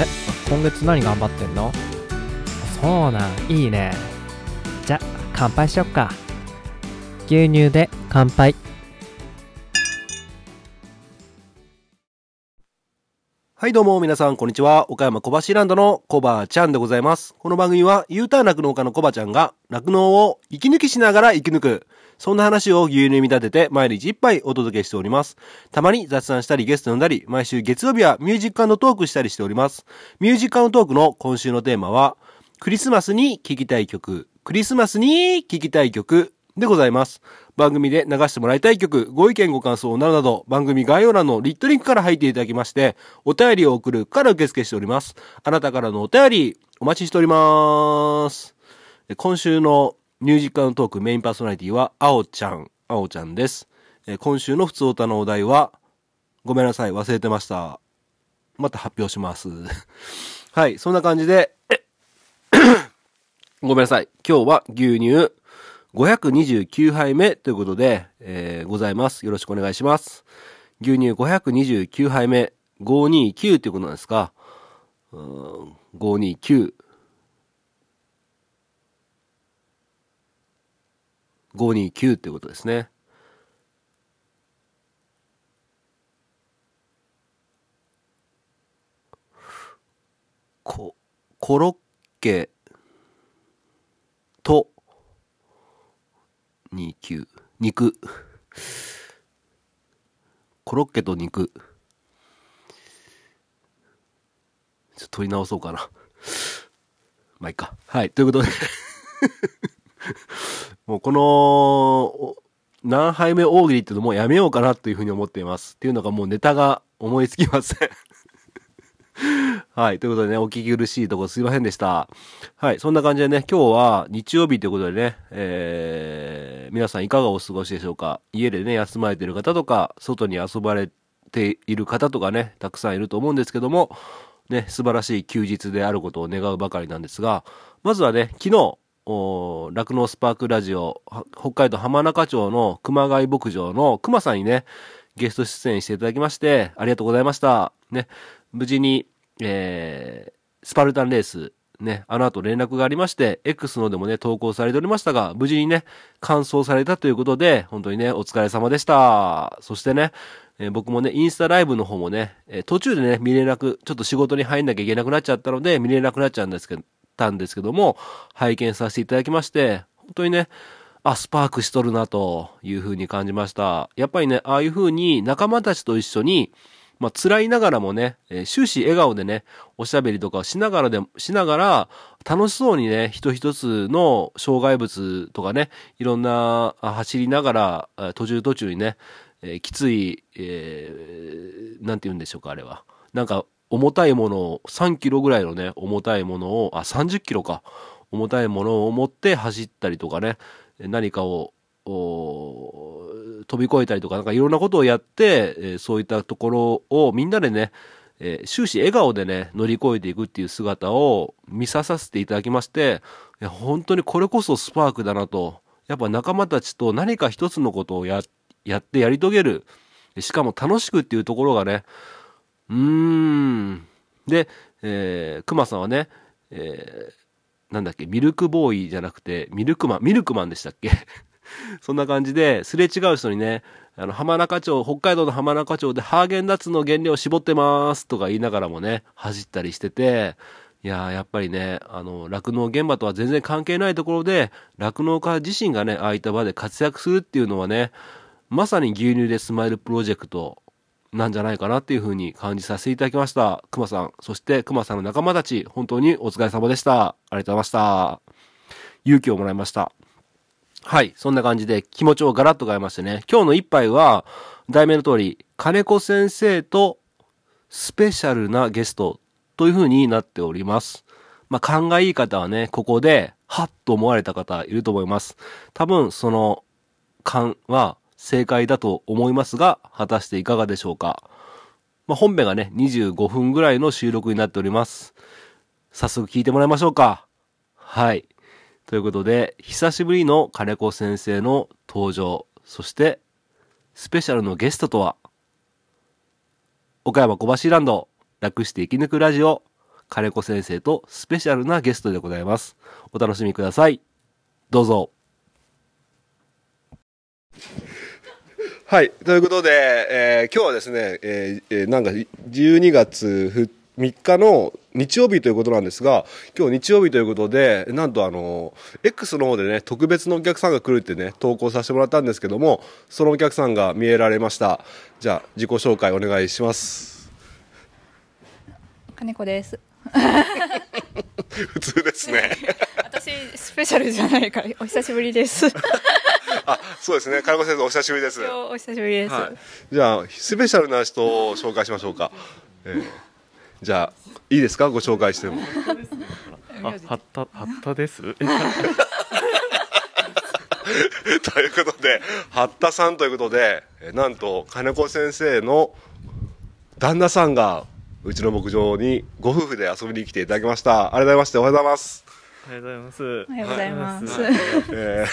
え、今月何頑張ってんの？そうなん、いいね。じゃ、乾杯しよっか。牛乳で乾杯。はいどうも皆さんこんにちは。岡山小橋ランドのコバちゃんでございます。この番組は U ターン酪農家のコバちゃんが酪農を息抜きしながら生き抜く。そんな話を牛乳に見立てて毎日一杯お届けしております。たまに雑談したりゲスト呼んだり、毎週月曜日はミュージックトークしたりしております。ミュージックトークの今週のテーマは、クリスマスに聴きたい曲、クリスマスに聴きたい曲でございます。番組で流してもらいたい曲、ご意見ご感想などなど、番組概要欄の lit.link から入っていただきまして、お便りを送るから受付しております。あなたからのお便り、お待ちしております。今週のミュージックトークメインパーソナリティは、あおちゃん、あおちゃんです。え今週の普通歌のお題は、ごめんなさい、忘れてました。また発表します。はい、そんな感じで、ごめんなさい。今日は牛乳529杯目ということで、えーございます。よろしくお願いします。牛乳529杯目、529ということなんですか？うん529。529っていうことですね。こ、コロッケと、29肉。コロッケと肉。ちょっと取り直そうかな。まあいいか。はいということで。もうこの何杯目大喜利っていうのもうやめようかなというふうに思っていますっていうのがもうネタが思いつきませんはい。ということでね、お聞き苦しいとこすいませんでした。はい。そんな感じでね、今日は日曜日ということでね、えー、皆さんいかがお過ごしでしょうか家でね、休まれてる方とか、外に遊ばれている方とかね、たくさんいると思うんですけども、ね、素晴らしい休日であることを願うばかりなんですが、まずはね、昨日、酪農スパークラジオ、北海道浜中町の熊谷牧場の熊さんにね、ゲスト出演していただきまして、ありがとうございました。ね、無事に、えー、スパルタンレース、ね、あの後連絡がありまして、X のでもね、投稿されておりましたが、無事にね、完走されたということで、本当にね、お疲れ様でした。そしてね、えー僕もね、インスタライブの方もね、えー途中でね、見れなく、ちょっと仕事に入んなきゃいけなくなっちゃったので、見れなくなっちゃうんですけど、たんですけども、拝見させていただきまして、本当にね、あ、スパークしとるなというふうに感じました。やっぱりね、ああいうふうに仲間たちと一緒に、まあ、辛いながらもね、えー終始笑顔でね、おしゃべりとかをしながらでも、しながら、楽しそうにね、人一つの障害物とかね、いろんな、走りながら、途中途中にね、えーきつい、えーなんて言うんでしょうか、あれは。なんか、重たいものを、3キロぐらいのね、重たいものを、あ、30キロか。重たいものを持って走ったりとかね、何かを、飛び越えたりとか、なんかいろんなことをやって、えーそういったところをみんなでね、えー終始笑顔でね、乗り越えていくっていう姿を見ささせていただきまして、本当にこれこそスパークだなと。やっぱ仲間たちと何か一つのことをや、やってやり遂げる。しかも楽しくっていうところがね、うーん。で、えー、熊さんはね、えーなんだっけ、ミルクボーイじゃなくて、ミルクマン、ミルクマンでしたっけ？そんな感じで、すれ違う人にね、あの、浜中町、北海道の浜中町でハーゲンダッツの原料を絞ってますとか言いながらもね、走ったりしてて、いややっぱりね、あの、酪農現場とは全然関係ないところで、酪農家自身がね、ああいった場で活躍するっていうのはね、まさに牛乳でスマイルプロジェクトなんじゃないかなっていうふうに感じさせていただきました。熊さん、そして熊さんの仲間たち、本当にお疲れ様でした。ありがとうございました。勇気をもらいました。はい。そんな感じで気持ちをガラッと変えましてね。今日の一杯は、題名の通り、金子先生とスペシャルなゲストという風になっております。まあ、勘がいい方はね、ここで、はっと思われた方いると思います。多分、その勘は正解だと思いますが、果たしていかがでしょうか。まあ、本編がね、25分ぐらいの収録になっております。早速聞いてもらいましょうか。はい。ということで、久しぶりの金子先生の登場、そして、スペシャルのゲストとは、岡山小橋ランド、楽して生き抜くラジオ、金子先生とスペシャルなゲストでございます。お楽しみください。どうぞ。はい。ということで、えー今日はですね、えーえーなんか12月3日の日曜日ということなんですが、今日日曜日ということで、なんとあの、X の方でね、特別のお客さんが来るってね、投稿させてもらったんですけども、そのお客さんが見えられました。じゃあ、自己紹介お願いします。金子です。普通ですね。私スペシャルじゃないからお久しぶりです。あ、そうですね。金子先生お久しぶりです。お久しぶりです。はい、じゃあスペシャルな人を紹介しましょうか、えーじゃあいいですか？ご紹介してもあ、はった、はったです？え ということで八田さんということでえーなんと金子先生の旦那さんがうちの牧場にご夫婦で遊びに来ていただきましたありがとうございましておはようございますおはようございます。おはようございます。はい。え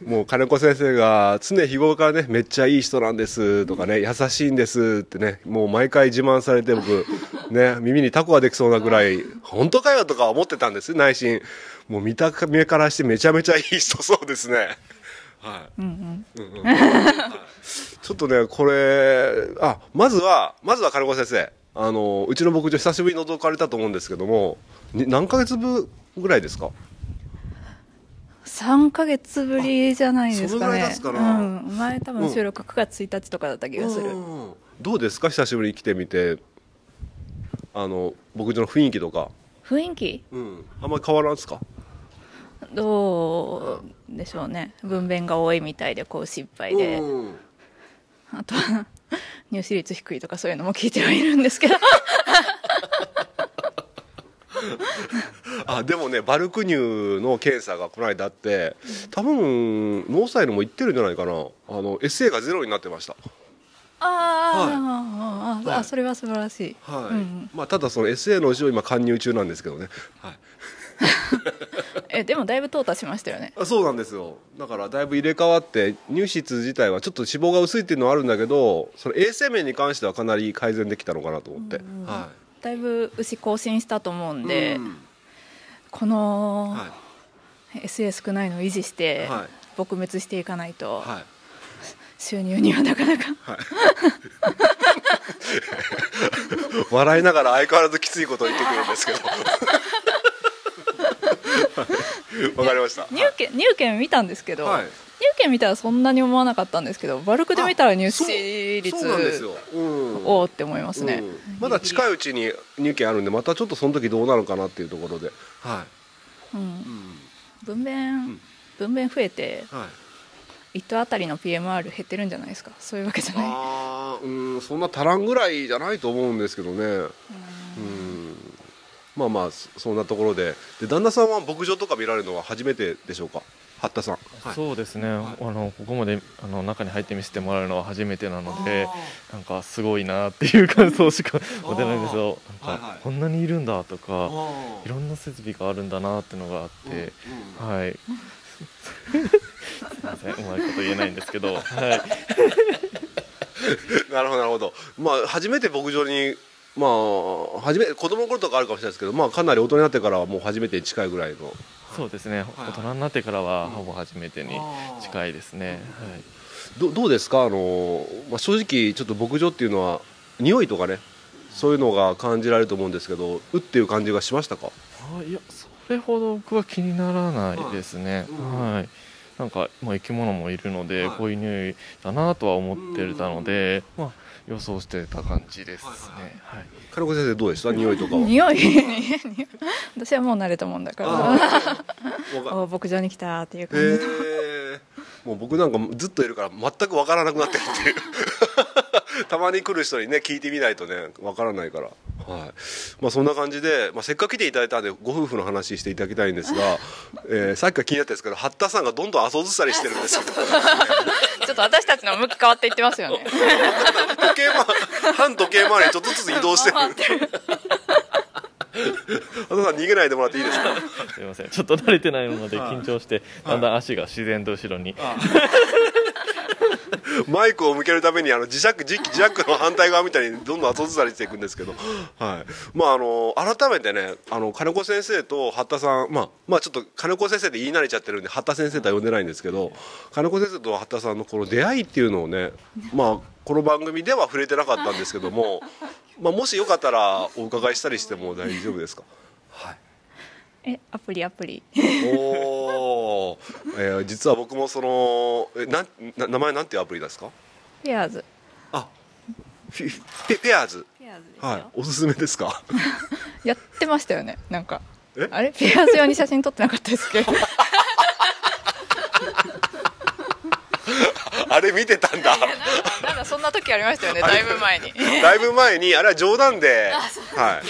ー。もう金子先生が常日頃からねめっちゃいい人なんですとかね優しいんですってねもう毎回自慢されて僕ね耳にタコができそうなぐらい本当かよとか思ってたんです内心。もう見た目からしてめちゃめちゃいい人そうですね。はい。うんうん。うんうん。はい。ちょっとねこれあまずはまずは金子先生。あのうちの牧場久しぶりに覗かれたと思うんですけどもに何ヶ月分ぐらいですか？三ヶ月ぶりじゃないですかね。前多分収録9月1日とかだった気がする。うんどうですか？久しぶりに来てみて。あの牧場の雰囲気とか、雰囲気？うん、あんまり変わらんですか？どうでしょうね。分娩が多いみたいで講師いっぱいで、うん。あとは 入試率低いとかそういうのも聞いてはいるんですけど。あでもねバルク乳の検査がこの間あって多分ノーサイルも言ってるんじゃないかな。あの SA がゼロになってました。あーあー、あそれは素晴らしい。はい、うんまあ、ただその SA の後ろ今加入中なんですけどね、はい、えでもだいぶ淘汰しましたよね。あそうなんですよ。だからだいぶ入れ替わって乳質自体はちょっと脂肪が薄いっていうのはあるんだけどその衛生面に関してはかなり改善できたのかなと思って、うんはだいぶ牛更新したと思うんいで、うん。このは SA 少ないのを維持して、はい。撲滅していかないと、いはい。収入にはなかなか。笑いながら相変わらずきついことを言ってくるんですけど。わかりました。入券入券見たんですけど、はい。入券見たらそんなに思わなかったんですけどバルクで見たら入試率そなんですよ、うん。おーって思いますね、うん。まだ近いうちに入券あるんでまたちょっとその時どうなるかなっていうところで。はい、うん。うん分娩、ん。分娩増えてはい。1頭あたりの PMR 減ってるんじゃないですか。そういうわけじゃない。あーうん。そんな足らんぐらいじゃないと思うんですけどね。うん。まあまあそそんなところで。で旦那さんは牧場とか見られるのは初めてでしょうか？八田さん、はいそうですね。あの、ここまで、あの、中に入って見せてもらうのは初めてなので。なんか、すごいなっていう感想しか持てないんですよ。なんかはいはい、こんなにいるんだとか。あいろんな設備があるんだなっていうのがあって。はい。すみません、うまいこと言えないんですけど。はい。なるほどなるほどまあ初めて牧場にまあ初めて子供の頃とかあるかもしれないですけどまあかなり大人になってからはもう初めてに近いぐらいのそうですね。大人になってからは、ほぼ初めてに近いですね。はい。どどうですか？あの、まあ、正直ちょっと牧場っていうのは匂いとかねそういうのが感じられると思うんですけどうっていう感じがしましたか？あいやそれほど僕は気にならないですね、うん。はい。なんか、まあ、生き物もいるので、はい。こういう匂いだなとは思ってたので、まあ、予想してた感じですね、はいはい。金子先生どうでした？匂いとかは？匂い 私はもう慣れたもんだから。お牧場に来たっていう感へじもう僕なんかずっといるから全くわからなくなってるっていう。たまに来る人にね聞いてみないとねわからないからはい。まあそんな感じで、まあ、せっかく来ていただいたんでご夫婦の話していただきたいんですが、えーさっきから気になったんですけど八田さんがどんどん後ずさりしてるんですよ。ちょっと私たちの向き変わっていってますよね。時計回反時計回りにちょっとずつ移動してる。回ってる。八田さん逃げないでもらっていいですか？すみません。ちょっと慣れてないのではい緊張してだんだん足が自然と後ろに、マイクを向けるためにあの磁石磁気磁石の反対側みたいにどんどん後ずさりしていくんですけど、はい。まあ、あの改めてねあの金子先生と八田さん、まあ、まあちょっと金子先生で言い慣れちゃってるんで八田先生とは呼んでないんですけど金子先生と八田さんのこの出会いっていうのをね、まあ、この番組では触れてなかったんですけども、まあ、もしよかったらお伺いしたりしても大丈夫ですか？えアプリアプリ。おお、えー、実は僕もそのえなんな名前なんていうアプリですか？ペアーズ。あフィペペアーズ。ペアーズはい。おすすめですか？やってましたよねなんか。え？あれ？ペアーズ用に写真撮ってなかったですっけあれ見てたんだ。なんかそんな時ありましたよねだいぶ前に。だいぶ前にあれは冗談で。はい。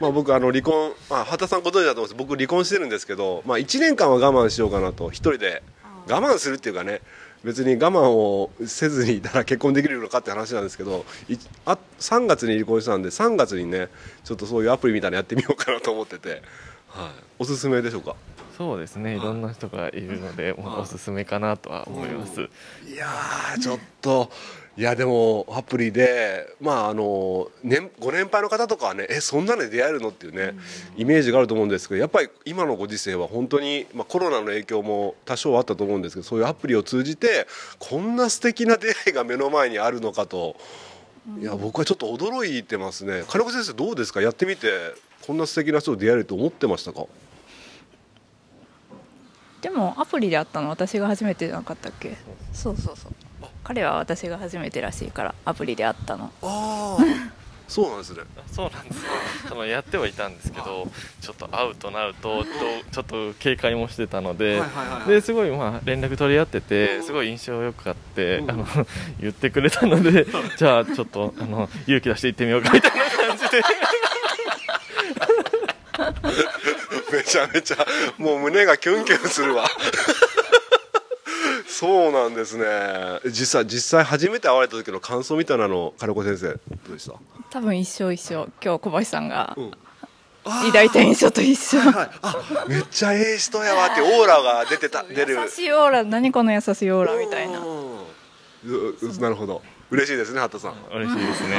まあ、僕あの離婚、まあ、畑さんご存知だと思うんです。僕離婚してるんですけど、まあ、1年間は我慢しようかなと一人で。我慢するっていうかね別に我慢をせずにいたら結婚できるのかって話なんですけどいあ3月に離婚したんで3月にねちょっとそういうアプリみたいなのやってみようかなと思ってて、はい、おすすめでしょうか？そうですね。いろんな人がいるので、まあ、おすすめかなとは思います、いやーちょっと。いやでもアプリでまああの年ご年配の方とかはねえそんなので出会えるのっていうね、イメージがあると思うんですけどやっぱり今のご時世は本当に、まあ、コロナの影響も多少あったと思うんですけどそういうアプリを通じてこんな素敵な出会いが目の前にあるのかと。いや僕はちょっと驚いてますね。金子先生どうですか？やってみてこんな素敵な人と出会えると思ってましたか？でもアプリで会ったの私が初めてじゃなかったっけ？そうそうそう。彼は私が初めてらしいからアプリで会ったの。ああ そうなんですね。そうなんです。よそのやってはいたんですけどちょっと会うとなるととちょっと警戒もしてたのではいはいはいはい。ですごいまあ連絡取り合っててすごい印象よくあってあの 言ってくれたので じゃあちょっとあの勇気出して行ってみようかみたいな感じでめちゃめちゃもう胸がキュンキュンするわ。そうなんですね。実際実際初めて会われた時の感想みたいなの金子先生どうでした？多分一緒一緒。今日小林さんがん。抱いた印象と一緒。はいあめっちゃええ人やわってオーラが出てた出る。優しいオーラ何この優しいオーラみたいな。うん。うなるほど嬉しいですね畑さん。嬉しいですね。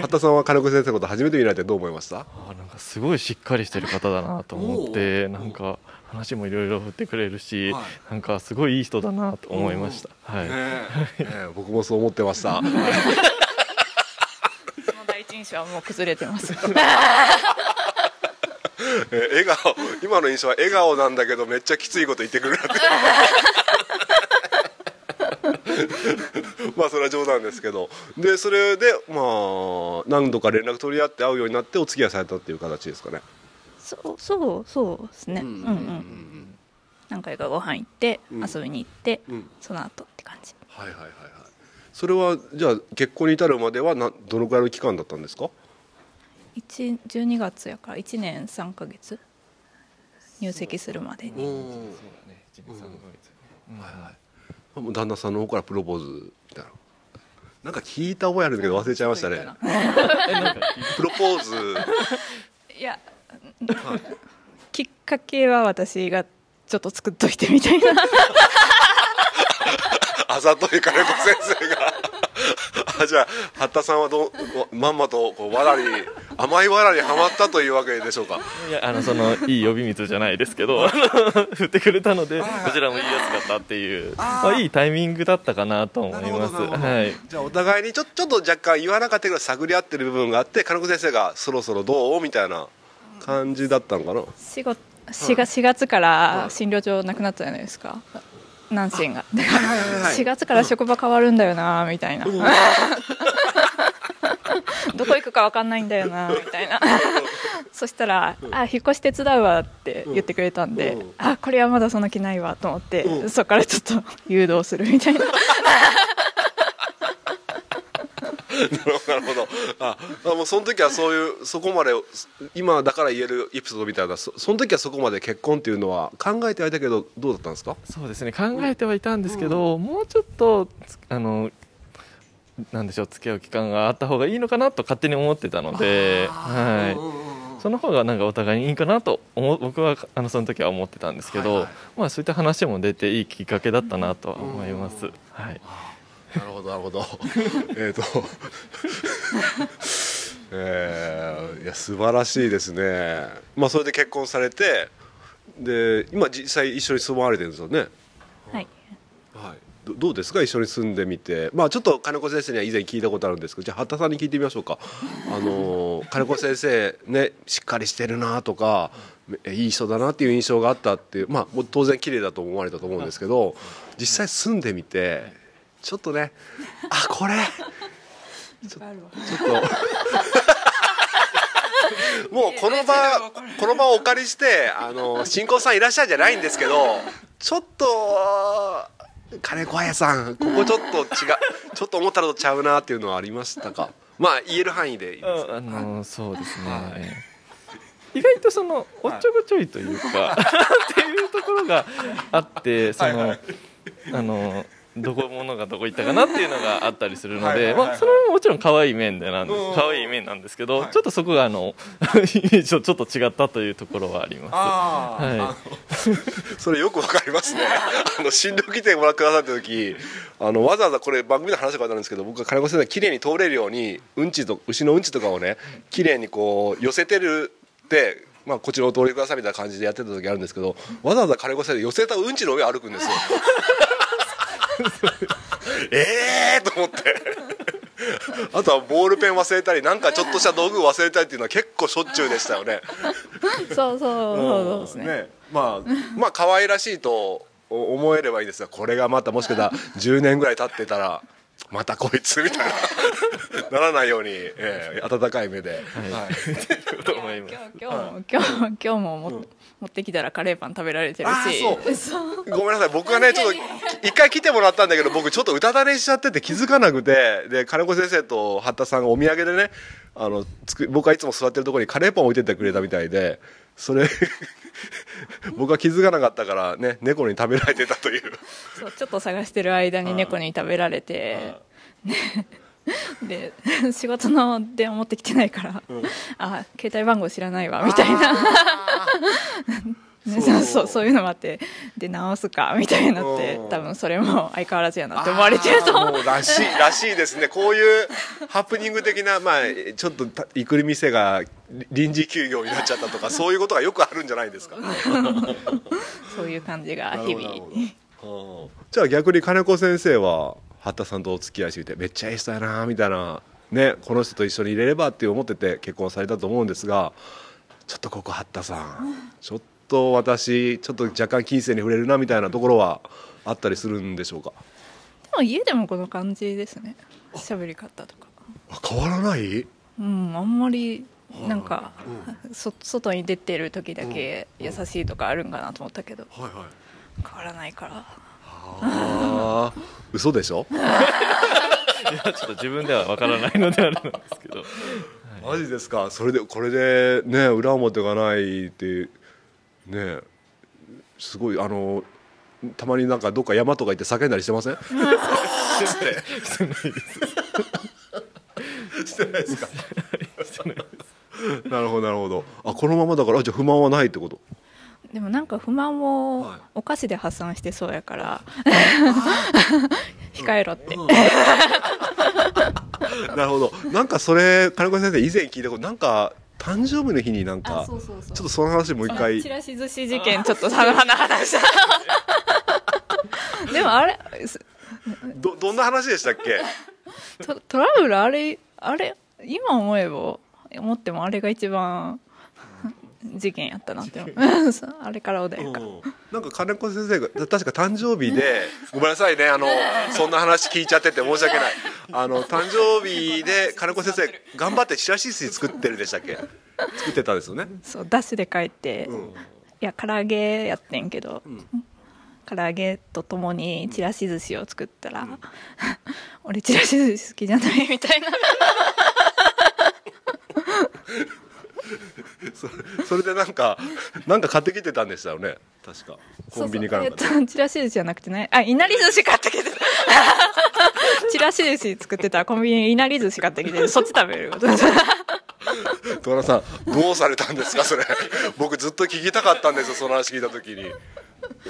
畑さんは金子先生のこと初めて見られてどう思いました？あなんかすごいしっかりしてる方だなと思ってなんか話もいろいろ振ってくれるし、はい。なんかすごいいい人だなと思いました、はい、ねえ僕もそう思ってました。その第一印象はもう崩れてます。えー笑顔。今の印象は笑顔なんだけどめっちゃきついこと言ってくるなって まあそれは冗談ですけど。でそれでまあ何度か連絡取り合って会うようになってお付き合いされたっていう形ですかね。そうそうそうですね。うんうん何回かご飯行ってうん。遊びに行って、うん。その後って感じ。はいはいはいはい。それはじゃあ結婚に至るまではなどのくらいの期間だったんですか？1 12月やから1年3ヶ月。入籍するまでに。うん。そうだね。1年3ヶ月、うん。はいはい旦那さんの方からプロポーズみたいな。なんか聞いた覚えあるんだけど忘れちゃいましたね。プロポーズ。いや、きっかけは私がちょっと作っといてみたいな。あざとい金子先生があじゃあ八田さんはどうまんまとこうわらに 甘いわらにはまったというわけでしょうか。いやあのそのいい呼び水じゃないですけど振ってくれたのでこちらも言いやすかったっていうまあ、いいタイミングだったかなと思います。はい。じゃあお互いにちょちょっと若干言わなかったけど探り合ってる部分があって金子先生がそろそろどう？みたいな感じだったのかな。4月 4, 月4月から診療所なくなったじゃないですか南進が。4月から職場変わるんだよなみたいな。どこ行くか分かんないんだよなみたいな。そしたら「あ引っ越し手伝うわ」って言ってくれたんでうん「あこれはまだその気ないわ」と思ってうん。そこからちょっと誘導するみたいな なるほどああもうその時はそういうそこまで今だから言えるエピソードみたいなそその時はそこまで結婚っていうのは考えてはいたけどどうだったんですか？そうですね考えてはいたんですけど、もうちょっとつあのなんでしょう付き合う期間があった方がいいのかなと勝手に思ってたので、はい、その方がなんかお互いにいいかなと僕はあのその時は思ってたんですけど、はいはい。まあそういった話も出ていいきっかけだったなとは思います。はい。なるほどなるほど。えっと。えー、いや素晴らしいですね。まあそれで結婚されてで今実際一緒に住まわれてるんですよね？はい。はい。どどうですか？一緒に住んでみて。まあちょっと金子先生には以前聞いたことあるんですけどじゃあ八田さんに聞いてみましょうか。あの金子先生ねしっかりしてるなとかえいい人だなっていう印象があったっていうまあ当然綺麗だと思われたと思うんですけど実際住んでみてちょっとね。あこれ。ちょちょっと。もうこの場この場をお借りしてあの新婚さんいらっしゃるじゃないんですけどちょっと金子彩さんここちょっと違う ちょっと思ったのとちゃうなっていうのはありましたか？まあ言える範囲でいいです。ああのそうですね、意外とそのおっちょこちょいというか、っていうところがあってその、あのどこものがどこ行ったかなっていうのがあったりするので、まあ、それももちろん可愛い面でなんです。可愛い面なんですけど、ちょっとそこがあの イメージとちょっと違ったというところはあります。は それよくわかりますね。あの診療来てもらってくださった時あのわざわざこれ番組で話したことあるんですけど僕が金子先生綺麗に通れるようにうんちと牛のうんちとかをね綺麗にこう寄せてるってまあこちらをお通りくださいみたいな感じでやってた時あるんですけどわざわざ金子先生寄せたうんちの上歩くんですよ ええと思って。あとはボールペン忘れたりなんかちょっとした道具忘れたりっていうのは結構しょっちゅうでしたよね。そうそうそうですね。まあまあ可愛らしいと思えればいいですがこれがまたもしかしたら10年ぐらい経ってたらまたこいつみたいな。ならないように、えー温かい目で、はい。と思います。今日今日も今日も今日もも持ってきたらカレーパン食べられてるあしごめんなさい。僕がねちょっと一回来てもらったんだけど僕ちょっとうたた寝しちゃってて気づかなくてで金子先生と八田さんがお土産でねあのつく僕がいつも座ってるところにカレーパン置いてってくれたみたいでそれ 僕は気づかなかったからね猫に食べられてたという。そうちょっと探してる間に猫に食べられて、で仕事の電話持ってきてないから、あ携帯番号知らないわみたいな、ね、そう。そうそういうのもあってで直すかみたいになってうん。多分それも相変わらずやなって思われてると。思うらしいらしいですね。こういうハプニング的なまあちょっとたいくり店が臨時休業になっちゃったとか そういうことがよくあるんじゃないですか。そういう感じが日々。じゃあ逆に金子先生は八田さんとお付き合いしてみてめっちゃいい人やなみたいなねこの人と一緒にいれればって思ってて結婚されたと思うんですがちょっとここ八田さんちょっと私ちょっと若干金銭に触れるなみたいなところはあったりするんでしょうか？でも家でもこの感じですね。喋り方とか。あ変わらない？うんあんまりなんか、そ外に出てる時だけ優しいとかあるんかなと思ったけどはいはい。変わらないから。ああ 嘘でしょ？いやちょっと自分ではわからないのであれなんですけど。マジですか？それでこれでね裏表がないってねすごいあのたまになんかどっか山とか行って叫んだりしてません？してないですか？なるほどなるほど。あこのままだからあじゃあ不満はないってこと？でもなんか不満をはい。お菓子で発散してそうやから 控えろって。なるほど。なんかそれ金子先生以前聞いたことなんか誕生日の日になんかそうそうそう。ちょっとその話もう一回。ちらし寿司事件ちょっとさ話話した。でもあれすどどんな話でしたっけ？トトラブルあれあれ今思えば思ってもあれが一番事件やったなって あれから穏やか。なんか金子先生が確か誕生日でごめんなさいねあのそんな話聞いちゃってて申し訳ない。あの誕生日で金子先生頑張ってちらし寿司作ってるでしたっけ？作ってたんですよね。そうダッシュで帰って、うん。いや唐揚げやってんけど、唐揚げとともにちらし寿司を作ったら、俺ちらし寿司好きじゃないみたいな そそれでなんかなんか買ってきてたんでしたよね。確か。コンビニかなんかでそうそうえっとちらし寿司じゃなくてね。あいなり寿司買ってきてた。ちらし寿司作ってた。らコンビニにいなり寿司買ってきてそっち食べること戸原さんどうされたんですかそれ。僕ずっと聞きたかったんですよその話聞いた時に。い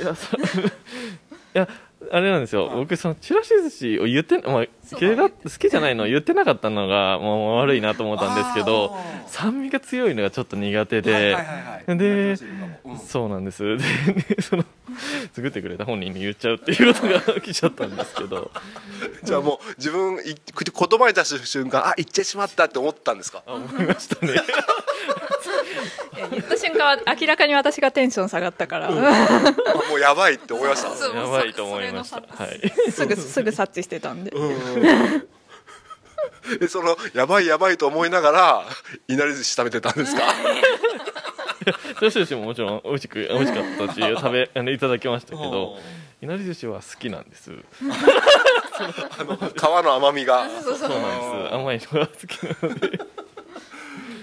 やそ いやあれなんですよ。僕そのちらし寿司を言って、まあ、嫌いだ好きじゃないのを言ってなかったのが もう悪いなと思ったんですけど酸味が強いのがちょっと苦手で、でそうなんです。でで その作ってくれた本人に言っちゃうっていうことが起きちゃったんですけど。じゃあもう自分い口言葉に出した瞬間あ言ってしまったって思ったんですか？あ思いましたね。言った瞬間は明らかに私がテンション下がったから、あもうやばいって思いました。やばいと思いました。はい。すぐすぐ察知してたんで、でそのやばいやばいと思いながらいなり寿司食べてたんですか？ちらし寿司ももちろん美味しく美味しかったし食べあのいただきましたけどいなり寿司は好きなんです。あの皮の甘みが。そうなんです。甘いのが好きなので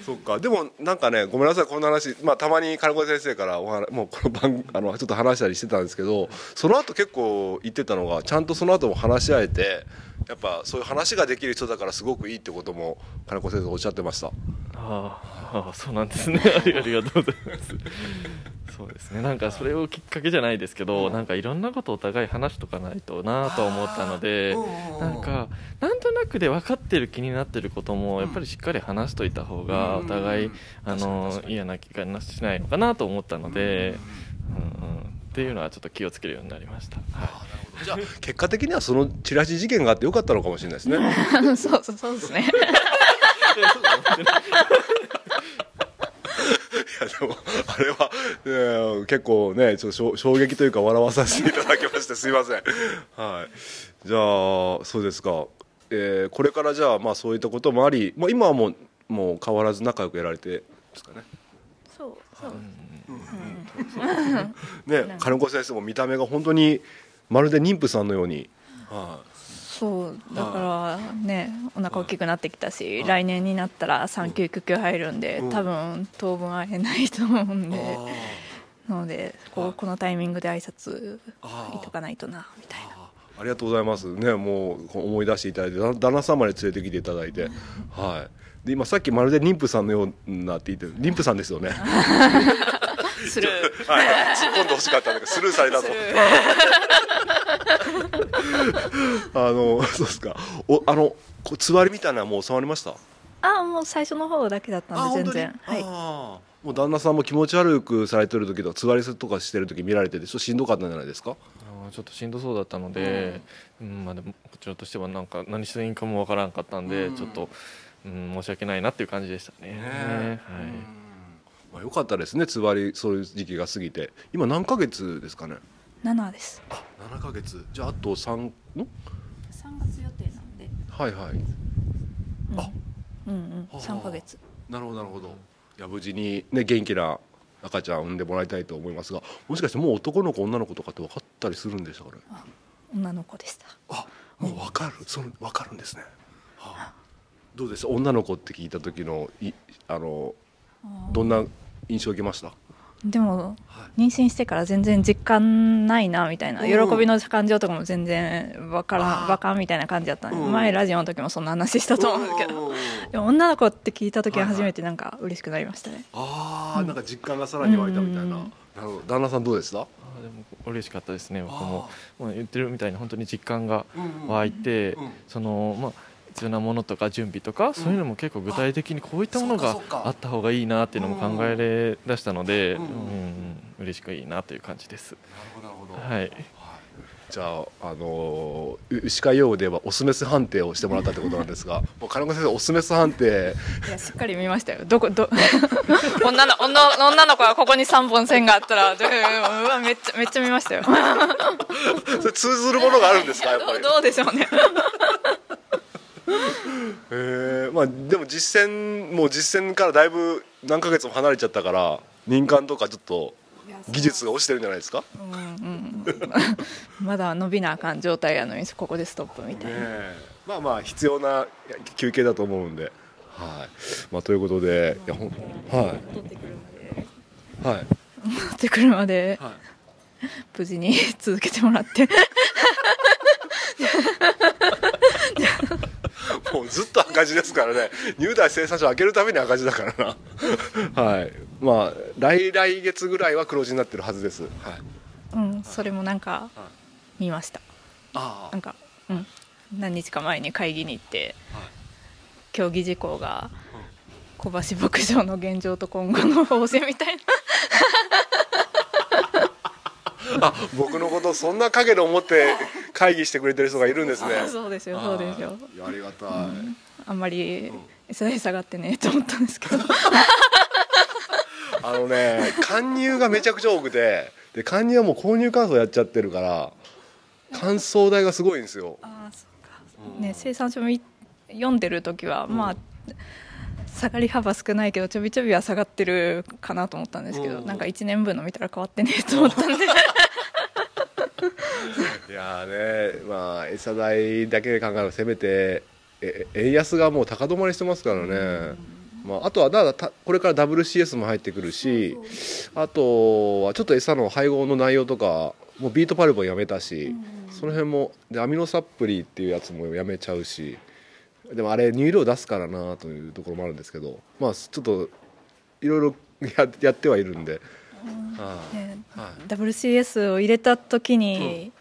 そっか。でもなんかねごめんなさい。こんな話、まあ、たまに金子先生からお話もうこの番あのちょっと話したりしてたんですけどその後結構言ってたのがちゃんとその後も話し合えてやっぱそういう話ができる人だからすごくいいってことも金子先生おっしゃってました。ああそうなんですね。ありがとうございます。そうですね。なんかそれをきっかけじゃないですけど、なんかいろんなことをお互い話しとかないとなと思ったのでなんかなんとなくで分かってる気になってることもやっぱりしっかり話しといた方がお互いあの嫌な気がしないのかなと思ったので、うんうん、っていうのはちょっと気をつけるようになりました、はいじゃあ結果的にはそのチラシ事件があってよかったのかもしれないですね。そうそうそうですね。いやでもあれは、えー結構ねちょっと衝衝撃というか笑わさせていただきましてすいません。はい。じゃあそうですか、えーこれからじゃあまあそういったこともあり、まあ、今はもうもう変わらず仲良くやられてですかね。そうそう。ね金子先生も見た目が本当にまるで妊婦さんのように、はそうだからねお腹大きくなってきたし来年になったら産休育休入るんでうん。多分当分会えないと思うんいでなのでこうこのタイミングで挨拶あー。言っとかないとなみたいな。あありがとうございます。ねもう思い出していただいてだ旦那さんまで連れてきていただいて。はい。で今さっきまるで妊婦さんのようなって言って妊婦さんですよね する。はい。突っ込んでほしかったんだけどスルーされたと あのそうですか。おあのこうつわりみたいなもう触りました？あもう最初の方だけだったんで全然。はい。もう旦那さんも気持ち悪くされてる時とかつわりとかしてる時見られててちょっとしんどかったんじゃないですか？ちょっとしんどそうだったので、うん。まあ、でもこちらとしてはなんか何していいんかもわからんかったんで、ちょっと、うん、申し訳ないなっていう感じでしたね。はいまあ、よかったですね。つわりそういう時期が過ぎて。今何ヶ月ですかね？7です。あ7ヶ月。じゃああと3ん？3月予定なんで。はいはい。あ。うんうん。はあ3ヶ月。なるほどなるほど。いや無事にね元気な赤ちゃん産んでもらいたいと思いますがもしかしてもう男の子女の子とかって分かったりするんでしたかね？女の子でした。あもう分かる。その分かるんですね、はあ、どうです女の子って聞いた時のいあのどんな印象を受けました。でもは妊娠してから全然実感ないなみたいなうん。喜びの感情とかも全然わからんわかんみたいな感じだったんでうん。前ラジオの時もそんな話したと思うんですけど でも女の子って聞いた時は初めてなんか嬉しくなりましたね。ああ、なんか実感がさらに湧いたみたいな、うん。なるほど。旦那さんどうでした？でも嬉しかったですね僕も。あもう言ってるみたいに本当に実感がうんうん湧いて、うん。そのまあ必要なものとか準備とか、そういうのも結構具体的にこういったものがあった方がいいなっていうのも考えれ出したので、うん。うんうん嬉しくいいなという感じです。なるほどなるほど。はい。じゃあ、あのー、う牛飼い用語で言えばオスメス判定をしてもらったってことなんですが もう金子先生オスメス判定。いやしっかり見ましたよ。どこど 女の女女の子がここに3本線があったらどうわめっちゃめっちゃ見ましたよ。それ通ずるものがあるんですかやっぱり。どうでしょうねえー、まあでも実践もう実践からだいぶ何ヶ月も離れちゃったから民間とかちょっと技術が落ちてるんじゃないですか、うんうん まだ伸びなあかん状態やのにここでストップみたいな、え。まあまあ必要な休憩だと思うんで、はい。まあ、ということでいやほんはい。はい。持ってくるまではい。無事に 続けてもらって もうずっと赤字ですからね。入台生産所開けるために赤字だからな。はい。まあ来来月ぐらいは黒字になってるはずです。はい。うんそれもなんか見ました。あなんか、うん、何日か前に会議に行ってはい。競技事項が小橋牧場の現状と今後の方針みたいな。あ僕のことそんな陰で思って会議してくれてる人がいるんですね。そうですよそうですよ。ありがたい、あんまり餌代下がってねと思ったんですけど。あのね貫入がめちゃくちゃ多くてで貫入はもう購入乾燥やっちゃってるから乾燥代がすごいんですよ。ああそうか。ね生産書見読んでる時は、まあ下がり幅少ないけどちょびちょびは下がってるかなと思ったんですけど、うん。なんか1年分の見たら変わってねえと思ったんでいやーねまあ餌代だけで考えるとせめてえ円安がもう高止まりしてますからね、まあ、あとはだからたこれから WCS も入ってくるしあとはちょっと餌の配合の内容とかもうビートパルプもやめたし、その辺もでアミノサプリっていうやつもやめちゃうしでもあれ乳量出すからなというところもあるんですけどまあちょっといろいろ ややってはいるんで、はい。ね。はい。WCS を入れた時に、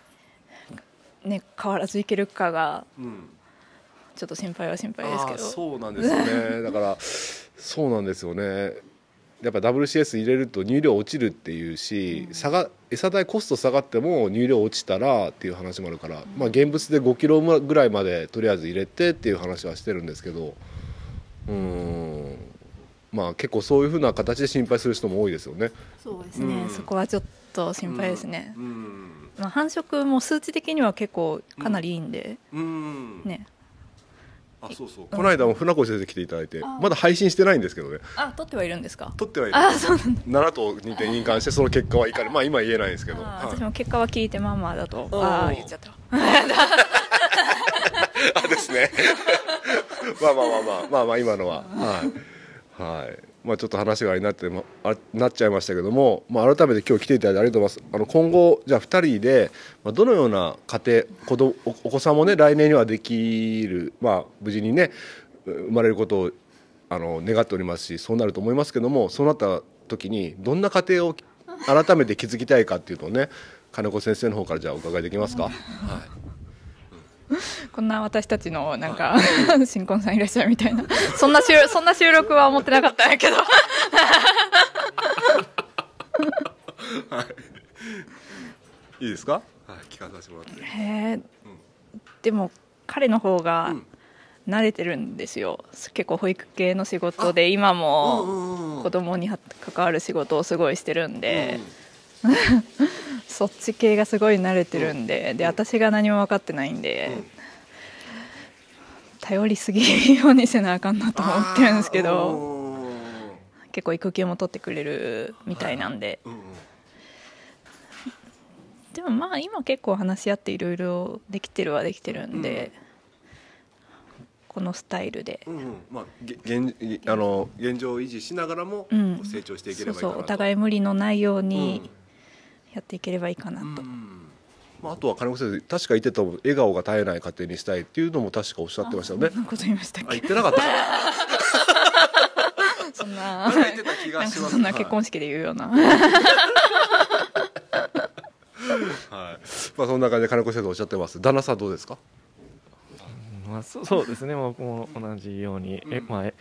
ね変わらずいけるかがうん。ちょっと心配は心配ですけど。そうなんですよね。だからそうなんですよね。やっぱ WCS 入れると乳量落ちるっていうし、差が餌代コスト下がっても乳量落ちたらっていう話もあるから、まあ現物で5キロぐらいまでとりあえず入れてっていう話はしてるんですけどうーん。まあ結構そういうふうな形で心配する人も多いですよね。そうですね、うん。そこはちょっと心配ですね、うんまあ、繁殖も数値的には結構かなりいいんで、うん。ね。あそうそう。この間も船越先生来ていただいてまだ配信してないんですけどね。あ取ってはいるんですか？撮ってはいるあそうなんだ。7と2点に関してその結果はいかにまあ今言えないんですけど、あはい。私も結果は聞いてまあまあだと。うん。ああ言っちゃった。あですね。まあまあまあまあまあまあ今のは。はい。はいまあちょっと話があれになってまあなっちゃいましたけども、まあ、改めて今日来ていただいてありがとうございます。あの今後じゃあ2人で、まあ、どのような家庭子どおお子さんもね来年にはできるまあ無事にね生まれることをあの願っておりますしそうなると思いますけどもそうなった時にどんな家庭を改めて築きたいかっていうとね金子先生の方からじゃあお伺いできますか、はい。こんな私たちのなんか 新婚さんいらっしゃるみたいな。そんな収そんな収録は思ってなかったんやけど。い。いですか、はい、聞かさせてもらって。へえでも彼の方がうん。慣れてるんですよ。結構保育系の仕事で今も子供には関わる仕事をすごいしてるんで、そっち系がすごい慣れてるんでで私が何も分かってないんで、頼りすぎようにせなあかんなと思ってるんですけど結構育休も取ってくれるみたいなんで、でもまあ今結構話し合っていろいろできてるはできてるんで、このスタイルで、うんうん。まあ、げ現あの現状を維持しながらも成長していけれそうそばいいかなと。うお互い無理のないよううん。にやっていければいいかなと、うん。まあ、あとは金子先生確か言ってた笑顔が絶えない家庭にしたいっていうのも確かおっしゃってましたよね。そんなこと言いましたっあけ言ってなかった。かそんななんか言ってた気がします。かそんな結婚式で言うような、はい。まあそんな感じで金子先生おっしゃってます。旦那さんどうですか？まあ、そ そうですね。僕も同じように、えうん。まあ、え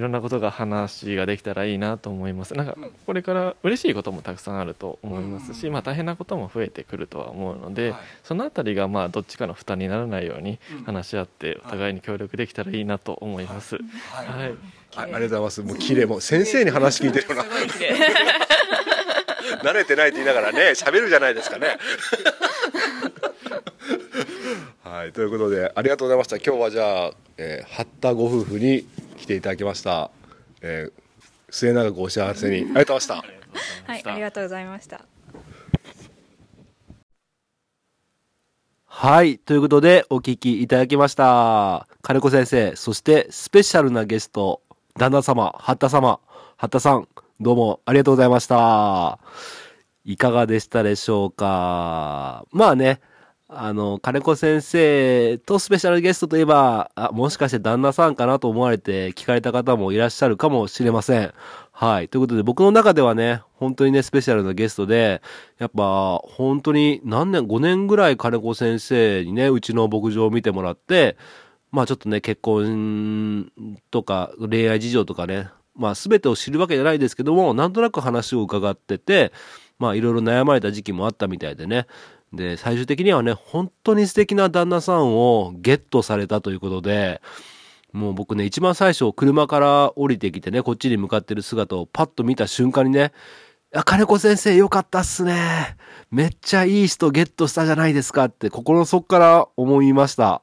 いろんなことが話ができたらいいなと思います。なんかこれから嬉しいこともたくさんあると思いますし、うん。まあ、大変なことも増えてくるとは思うので、はい。そのあたりがまあどっちかの負担にならないようにうん。話し合ってお互いに協力できたらいいなと思います。はい。はい。あありがとうございます。もう綺麗もう先生に話聞いてるような慣れてないって言いながらね喋るじゃないですかね。はい。ということでありがとうございました。今日はじゃあ、えー、八田ご夫婦に来ていただきました、えー、末永くお幸せにありがとうございましたはいありがとうございましたはい。ということで、お聞きいただきました。金子先生、そしてスペシャルなゲスト、旦那様、八田様、八田さん、どうもありがとうございました。いかがでしたでしょうかまあね、あの、金子先生とスペシャルゲストといえば、あ、もしかして旦那さんかなと思われて聞かれた方もいらっしゃるかもしれません。はい。ということで僕の中ではね、本当にね、スペシャルなゲストで、やっぱ、本当に何年、5年ぐらい金子先生にね、うちの牧場を見てもらって、まあちょっとね、結婚とか恋愛事情とかね、まあ全てを知るわけじゃないですけども、なんとなく話を伺ってて、まあいろいろ悩まれた時期もあったみたいでね。で、最終的にはね、本当に素敵な旦那さんをゲットされたということで、もう僕ね、一番最初車から降りてきてね、こっちに向かってる姿をパッと見た瞬間にね、あ、金子先生よかったっすね。めっちゃいい人ゲットしたじゃないですかって心の底から思いました。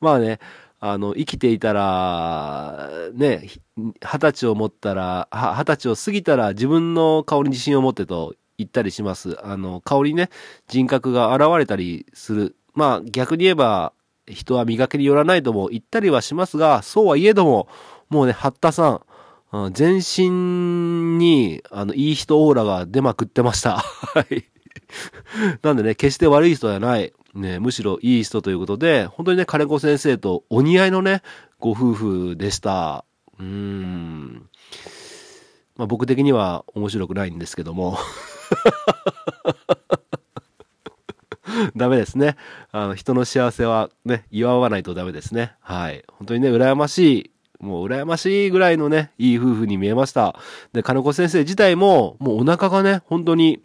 まあね、あの、生きていたら、ね、二十歳を持ったら、二十歳を過ぎたら自分の顔に自信を持ってと言ったりします。あの、顔にね、人格が現れたりする。まあ逆に言えば、人は磨きによらないとも言ったりはしますが、そうはいえども、もうね、八田さん、全身に、あの、いい人オーラが出まくってました。はい。なんでね、決して悪い人ではない。ね、むしろいい人ということで、本当にね、金子先生とお似合いのね、ご夫婦でした。うーん。まあ僕的には面白くないんですけども。ダメですね。あの、人の幸せはね、祝わないとダメですね。はい。本当にね、羨ましい。もう羨ましいぐらいのね、いい夫婦に見えました。で、金子先生自体も、もうお腹がね、本当に、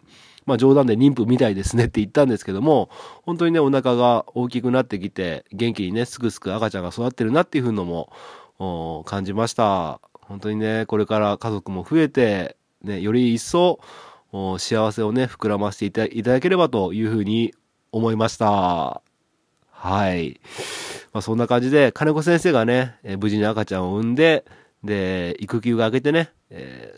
まあ冗談で妊婦みたいですねって言ったんですけども、本当にね、お腹が大きくなってきて、元気にね、すくすく赤ちゃんが育ってるなっていうのも、感じました。本当にね、これから家族も増えて、ね、より一層、幸せをね、膨らませていただければというふうに思いました。はい。まあ、そんな感じで、金子先生がね、え無事に赤ちゃんを産んで、で、育休が明けてね、え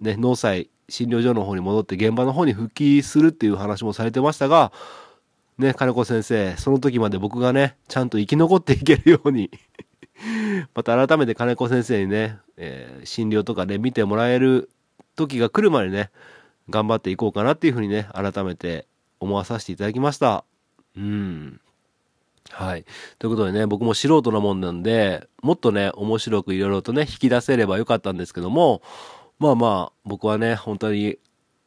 ー、ね、農祭診療所の方に戻って現場の方に復帰するっていう話もされてましたが、ね、金子先生、その時まで僕がね、ちゃんと生き残っていけるように また改めて金子先生にね、えー、診療とかね、見てもらえる時が来るまでね、頑張っていこうかなっていうふうにね、改めて思わさせていただきました。うん。はい。ということでね、僕も素人なもんなんで、もっとね、面白くいろいろとね、引き出せればよかったんですけども、まあまあ、僕はね、本当に、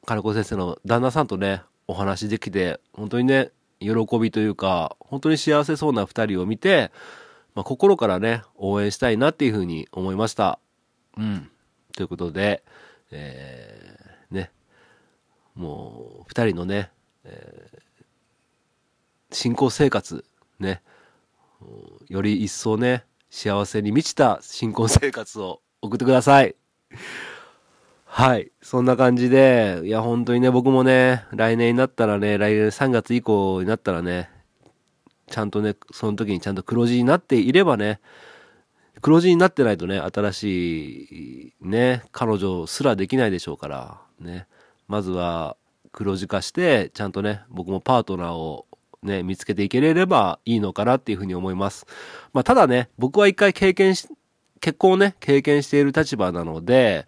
金子先生の旦那さんとね、お話できて、本当にね、喜びというか、本当に幸せそうな二人を見て、まあ、心からね、応援したいなっていうふうに思いました。うん。ということで、えー、もう、二人のね、えー、信仰生活、ね、より一層ね、幸せに満ちた新婚生活を送ってください。はい。そんな感じで、いや、本当にね、僕もね、来年になったらね、来年3月以降になったらね、ちゃんとね、その時にちゃんと黒字になっていればね、黒字になってないとね、新しいね、彼女すらできないでしょうから、ね。まずは黒字化して、ちゃんとね、僕もパートナーをね、見つけていければいいのかなっていうふうに思います。まあ、ただね、僕は一回経験し、結婚をね、経験している立場なので、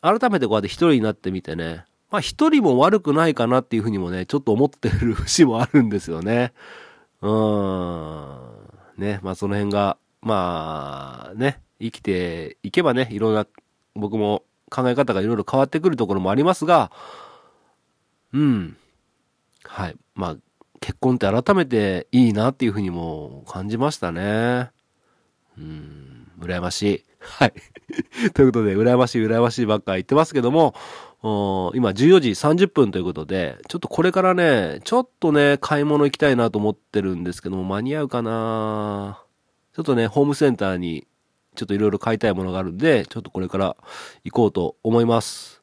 改めてこうやって一人になってみてね、まあ一人も悪くないかなっていうふうにもね、ちょっと思ってる節もあるんですよね。うーん。ね、まあその辺が、まあね、生きていけばね、いろんな、僕も考え方がいろいろ変わってくるところもありますが、うん。はい。まあ、結婚って改めていいなっていうふうにも感じましたね。うん、羨ましい。はい。ということで、羨ましい、羨ましいばっか言ってますけども、今14時30分ということで、ちょっとこれからね、ちょっとね、買い物行きたいなと思ってるんですけども、間に合うかなちょっとね、ホームセンターに、ちょっといろいろ買いたいものがあるんで、ちょっとこれから行こうと思います。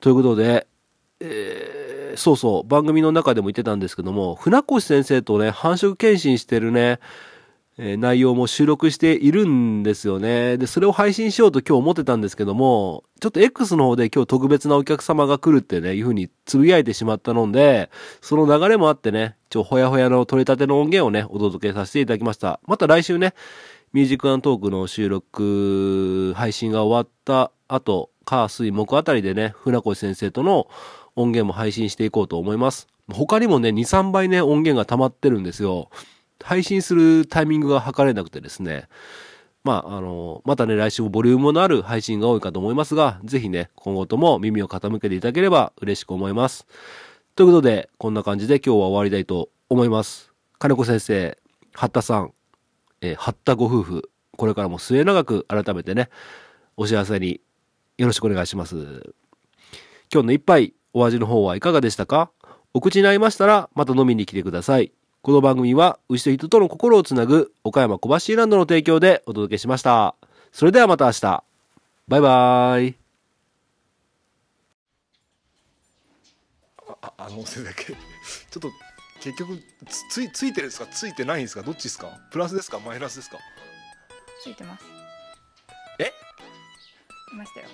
ということで、えー、そうそう、番組の中でも言ってたんですけども、船越先生とね、繁殖検診してるね、えー、内容も収録しているんですよね。で、それを配信しようと今日思ってたんですけども、ちょっと X の方で今日特別なお客様が来るってね、いう風につぶやいてしまったので、その流れもあってね、ちょ、ほやほやの取れたての音源をね、お届けさせていただきました。また来週ね、ミュージックアントークの収録、配信が終わった後、火、水、木あたりでね、船越先生との音源も配信していこうと思います。他にもね、2、3倍ね、音源が溜まってるんですよ。配信するタイミングが測れなくてですね。まあ、あの、またね、来週もボリュームのある配信が多いかと思いますが、ぜひね、今後とも耳を傾けていただければ嬉しく思います。ということで、こんな感じで今日は終わりたいと思います。金子先生、八田さん、えー、八田ご夫婦、これからも末永く改めてね、お幸せによろしくお願いします。今日の一杯、お味の方はいかがでしたか？お口に合いましたら、また飲みに来てください。この番組は、牛と人との心をつなぐ、岡山小橋ランドの提供でお届けしました。それではまた明日。バイバーイ。ああの先生け ちょっと結局つついついてるんですか？ついてないんですか？どっちですか？プラスですか？マイナスですか？ついてます。え？いましたよ。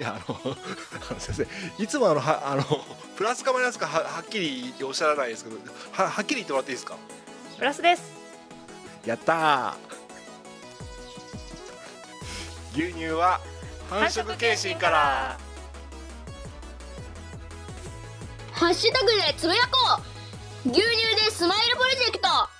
いやあの 先生いつもあのはあのプラスかマイナスかははっきりおっしゃらないですけどははっきり言ってもらっていいですか？プラスです。やったー。牛乳は繁殖検診から。ハッシュタグでつぶやこう牛乳でスマイルプロジェクト。